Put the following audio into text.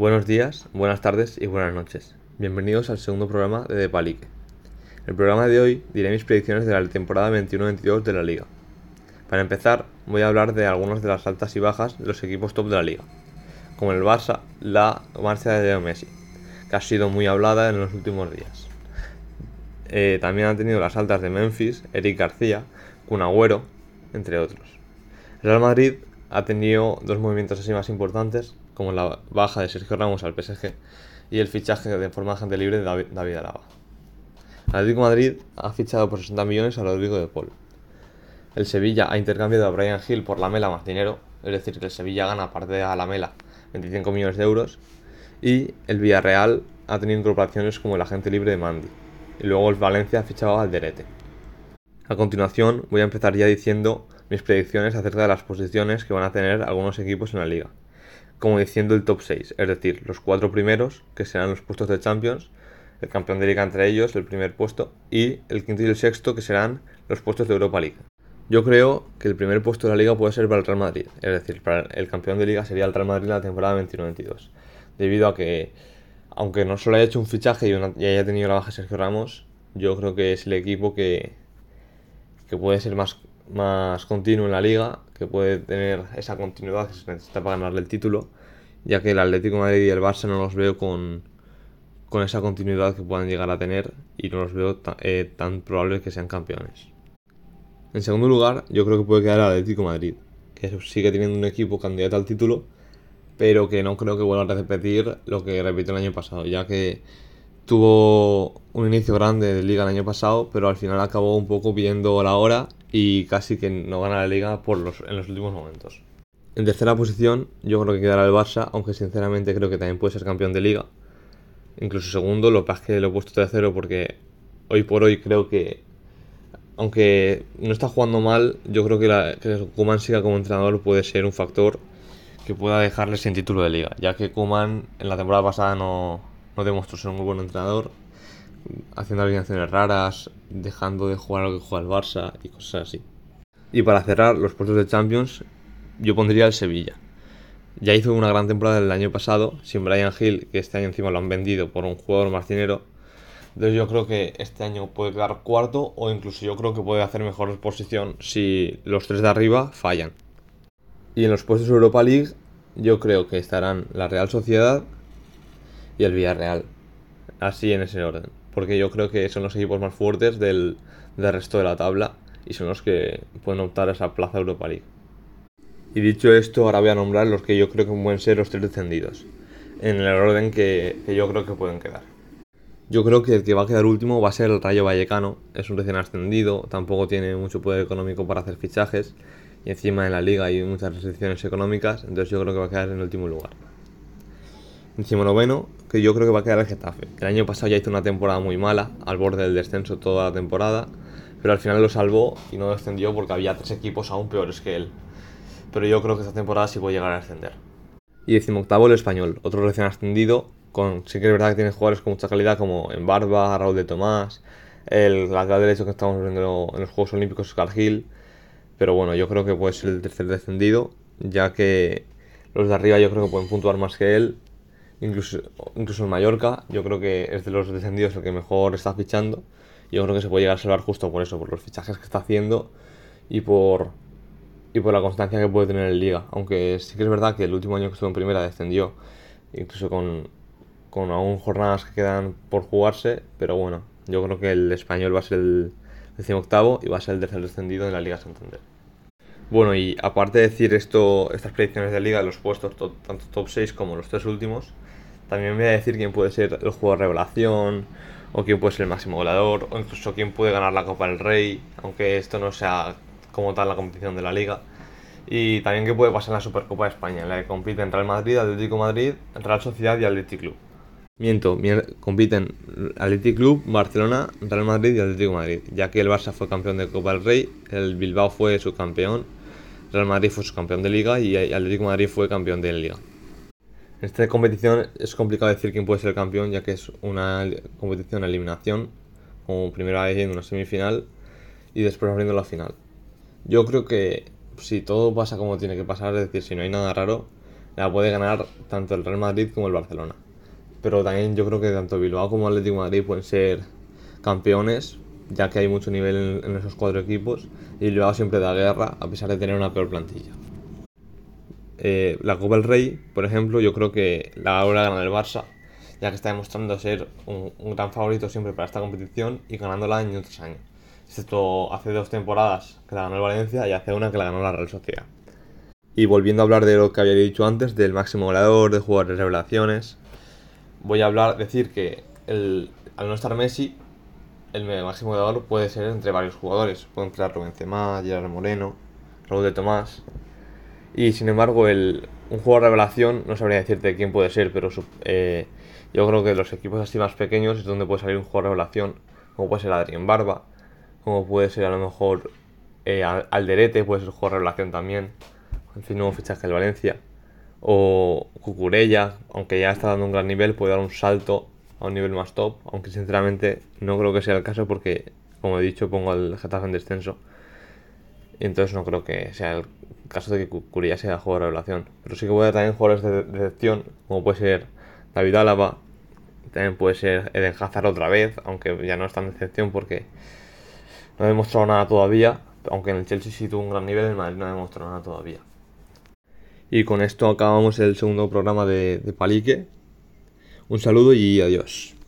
Buenos días, buenas tardes y buenas noches. Bienvenidos al segundo programa de Depalique. En el programa de hoy diré mis predicciones de la temporada 21-22 de la liga. Para empezar, voy a hablar de algunas de las altas y bajas de los equipos top de la liga, como el Barça, la marcha de Leo Messi, que ha sido muy hablada en los últimos días. Eh, también han tenido las altas de Memphis, Eric García, Kun Agüero, entre otros. Real Madrid ha tenido dos movimientos así más importantes, como la baja de Sergio Ramos al PSG y el fichaje de forma agente libre de David, Alaba. El Atlético Madrid ha fichado por 60 millones a Rodrigo de Paul. El Sevilla ha intercambiado a Brian Hill por la Mela más dinero, es decir, que el Sevilla gana aparte de la Mela 25 millones de euros. Y el Villarreal ha tenido incorporaciones como el agente libre de Mandy. Y luego el Valencia ha fichado al Derete. A continuación voy a empezar ya diciendo mis predicciones acerca de las posiciones que van a tener algunos equipos en la liga. Como diciendo el top 6, es decir, los cuatro primeros, que serán los puestos de Champions, el campeón de liga entre ellos, el primer puesto, y el quinto y el sexto, que serán los puestos de Europa League. Yo creo que el primer puesto de la liga puede ser para el Real Madrid, es decir, para el campeón de liga sería el Real Madrid en la temporada 21-22, debido a que, aunque no solo haya hecho un fichaje y, haya tenido la baja Sergio Ramos, yo creo que es el equipo que, que puede ser más más continuo en la liga, que puede tener esa continuidad que se necesita para ganarle el título, ya que el Atlético de Madrid y el Barça no los veo con, con esa continuidad que puedan llegar a tener y no los veo eh, tan probables que sean campeones. En segundo lugar, yo creo que puede quedar el Atlético de Madrid, que sigue teniendo un equipo candidato al título, pero que no creo que vuelva a repetir lo que repitió el año pasado, ya que tuvo un inicio grande de liga el año pasado, pero al final acabó un poco viendo la hora y casi que no gana la liga por los, en los últimos momentos. En tercera posición yo creo que quedará el Barça, aunque sinceramente creo que también puede ser campeón de liga. Incluso segundo, lo que pasa es que lo he puesto tercero porque hoy por hoy creo que, aunque no está jugando mal, yo creo que, la, que Kuman siga como entrenador puede ser un factor que pueda dejarle sin título de liga, ya que Kuman en la temporada pasada no, no demostró ser un buen entrenador haciendo alineaciones raras, dejando de jugar lo que juega el Barça y cosas así. Y para cerrar los puestos de Champions, yo pondría el Sevilla. Ya hizo una gran temporada el año pasado, sin Brian Hill, que este año encima lo han vendido por un jugador más dinero. Entonces yo creo que este año puede quedar cuarto o incluso yo creo que puede hacer mejor posición si los tres de arriba fallan. Y en los puestos de Europa League yo creo que estarán la Real Sociedad y el Villarreal. Así en ese orden porque yo creo que son los equipos más fuertes del, resto de la tabla y son los que pueden optar a esa plaza Europa League. Y dicho esto, ahora voy a nombrar los que yo creo que pueden ser los tres descendidos, en el orden que, yo creo que pueden quedar. Yo creo que el que va a quedar último va a ser el Rayo Vallecano, es un recién ascendido, tampoco tiene mucho poder económico para hacer fichajes y encima en la liga hay muchas restricciones económicas, entonces yo creo que va a quedar en el último lugar. Encima noveno, que yo creo que va a quedar el Getafe. El año pasado ya hizo una temporada muy mala, al borde del descenso toda la temporada, pero al final lo salvó y no descendió porque había tres equipos aún peores que él. Pero yo creo que esta temporada sí puede llegar a ascender. Y decimoctavo el español, otro recién ascendido, con sí que es verdad que tiene jugadores con mucha calidad como en Barba, Raúl de Tomás, el lateral derecho que estamos viendo en los Juegos Olímpicos, Oscar Gil. Pero bueno, yo creo que puede ser el tercer descendido, ya que los de arriba yo creo que pueden puntuar más que él incluso, incluso en Mallorca, yo creo que es de los descendidos el que mejor está fichando. Yo creo que se puede llegar a salvar justo por eso, por los fichajes que está haciendo y por, y por la constancia que puede tener en Liga. Aunque sí que es verdad que el último año que estuvo en primera descendió, incluso con, con aún jornadas que quedan por jugarse, pero bueno, yo creo que el español va a ser el decimoctavo y va a ser el tercer descendido en la Liga Santander. Bueno, y aparte de decir esto, estas predicciones de liga, los puestos tanto top 6 como los tres últimos, también voy a decir quién puede ser el juego de revelación, o quién puede ser el máximo goleador, o incluso quién puede ganar la Copa del Rey, aunque esto no sea como tal la competición de la liga. Y también qué puede pasar en la Supercopa de España, en la que compiten Real Madrid, Atlético Madrid, Real Sociedad y Atlético Club. Miento, compiten Atlético Club, Barcelona, Real Madrid y Atlético Madrid, ya que el Barça fue campeón de Copa del Rey, el Bilbao fue subcampeón, Real Madrid fue subcampeón de Liga y Atlético Madrid fue campeón de Liga. En esta competición es complicado decir quién puede ser el campeón, ya que es una competición de eliminación, como primera vez en una semifinal y después abriendo la final. Yo creo que si todo pasa como tiene que pasar, es decir, si no hay nada raro, la puede ganar tanto el Real Madrid como el Barcelona. Pero también yo creo que tanto Bilbao como Atlético de Madrid pueden ser campeones, ya que hay mucho nivel en, esos cuatro equipos y Bilbao siempre da guerra a pesar de tener una peor plantilla. Eh, la Copa del Rey, por ejemplo, yo creo que la ahora gana el Barça, ya que está demostrando ser un, gran favorito siempre para esta competición y ganándola año tras año. Excepto hace dos temporadas que la ganó el Valencia y hace una que la ganó la Real Sociedad. Y volviendo a hablar de lo que había dicho antes, del máximo goleador, de jugadores revelaciones, voy a hablar, decir que al no estar Messi, el máximo goleador puede ser entre varios jugadores. Pueden ser Rubén Benzema, Gerard Moreno, Raúl de Tomás. Y sin embargo, el, un jugador revelación no sabría decirte quién puede ser, pero eh, yo creo que los equipos así más pequeños es donde puede salir un jugador revelación, como puede ser Adrián Barba, como puede ser a lo mejor eh, Alderete, puede ser jugador revelación también en fin, nuevo fichaje del Valencia. O Cucurella, aunque ya está dando un gran nivel, puede dar un salto a un nivel más top, aunque sinceramente no creo que sea el caso porque, como he dicho, pongo al Getafe en descenso. Y entonces no creo que sea el caso de que Cucurella sea jugador de revelación. Pero sí que puede también jugadores de decepción, como puede ser David Álava, también puede ser Eden Hazard otra vez, aunque ya no es tan decepción porque no ha demostrado nada todavía, aunque en el Chelsea sí tuvo un gran nivel, en Madrid no ha demostrado nada todavía. Y con esto acabamos el segundo programa de Palique. Un saludo y adiós.